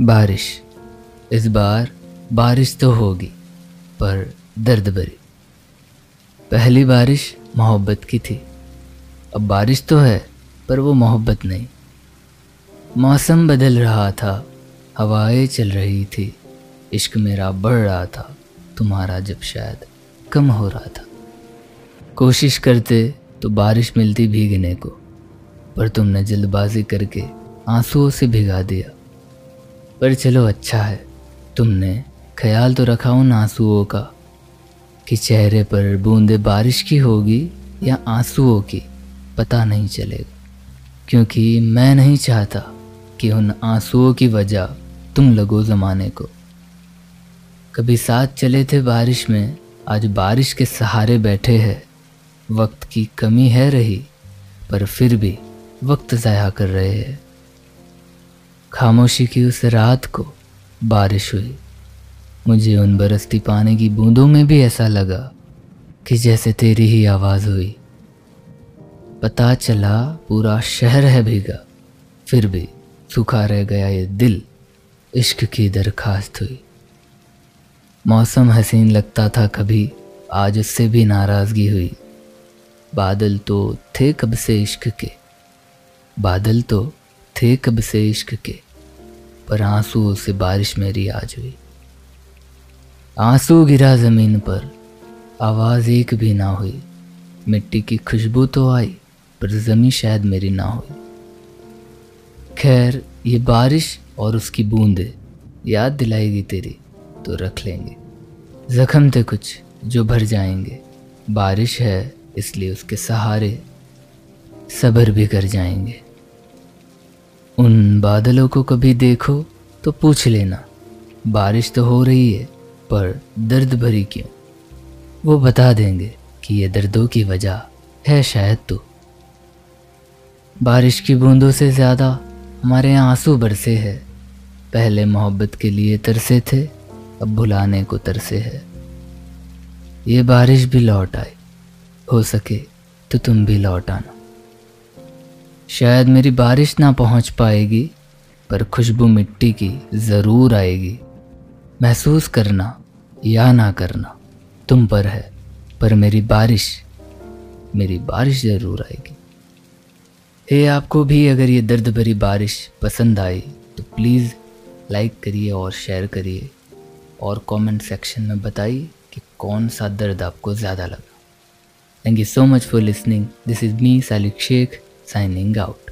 बारिश। इस बार बारिश तो होगी, पर दर्द भरी। पहली बारिश मोहब्बत की थी। अब बारिश तो है, पर वो मोहब्बत नहीं। मौसम बदल रहा था, हवाएँ चल रही थी। इश्क मेरा बढ़ रहा था, तुम्हारा जब शायद कम हो रहा था। कोशिश करते तो बारिश मिलती भीगने को, पर तुमने जल्दबाजी करके आंसुओं से भिगा दिया। पर चलो अच्छा है। तुमने ख्याल तो रखा उन आंसुओं का कि चेहरे पर बूंदे बारिश की होगी या आंसुओं की, पता नहीं चलेगा। क्योंकि मैं नहीं चाहता कि उन आंसुओं की वजह तुम लगो ज़माने को। कभी साथ चले थे बारिश में, आज बारिश के सहारे बैठे हैं। वक्त की कमी है रही, पर फिर भी वक्त ज़ाया कर रहे हैं। खामोशी की उस रात को बारिश हुई। मुझे उन बरसती पानी की बूंदों में भी ऐसा लगा कि जैसे तेरी ही आवाज़ हुई। पता चला पूरा शहर है भीगा, फिर भी सूखा रह गया ये दिल इश्क की दरखास्त हुई। मौसम हसीन लगता था कभी, आज उससे भी नाराज़गी हुई। बादल तो थे कब से इश्क के, बादल तो थे कब से इश्क के, पर आंसुओं से बारिश मेरी आज हुई। आँसू गिरा ज़मीन पर, आवाज़ एक भी ना हुई। मिट्टी की खुशबू तो आई, पर ज़मी शायद मेरी ना हुई। खैर, ये बारिश और उसकी बूंदे, याद दिलाएगी तेरी तो रख लेंगे। जख्म थे कुछ, जो भर जाएँगे। बारिश है, इसलिए उसके सहारे, सब्र भी कर जाएँगे। उन बादलों को कभी देखो तो पूछ लेना। बारिश तो हो रही है, पर दर्द भरी क्यों? वो बता देंगे कि ये दर्दों की वजह है शायद तो। बारिश की बूंदों से ज़्यादा हमारे यहाँ आँसू बरसे है। पहले मोहब्बत के लिए तरसे थे, अब भुलाने को तरसे है। ये बारिश भी लौट आए हो सके तो तुम भी लौट आना। शायद मेरी बारिश ना पहुँच पाएगी, पर खुशबू मिट्टी की ज़रूर आएगी। महसूस करना या ना करना, तुम पर है, पर मेरी बारिश मेरी बारिश ज़रूर आएगी। हे, आपको भी अगर ये दर्द भरी बारिश पसंद आई तो प्लीज़ लाइक करिए और शेयर करिए, और कमेंट सेक्शन में बताइए कि कौन सा दर्द आपको ज़्यादा लगा। Thank you so much for listening this is me Salik Sheikh Giày.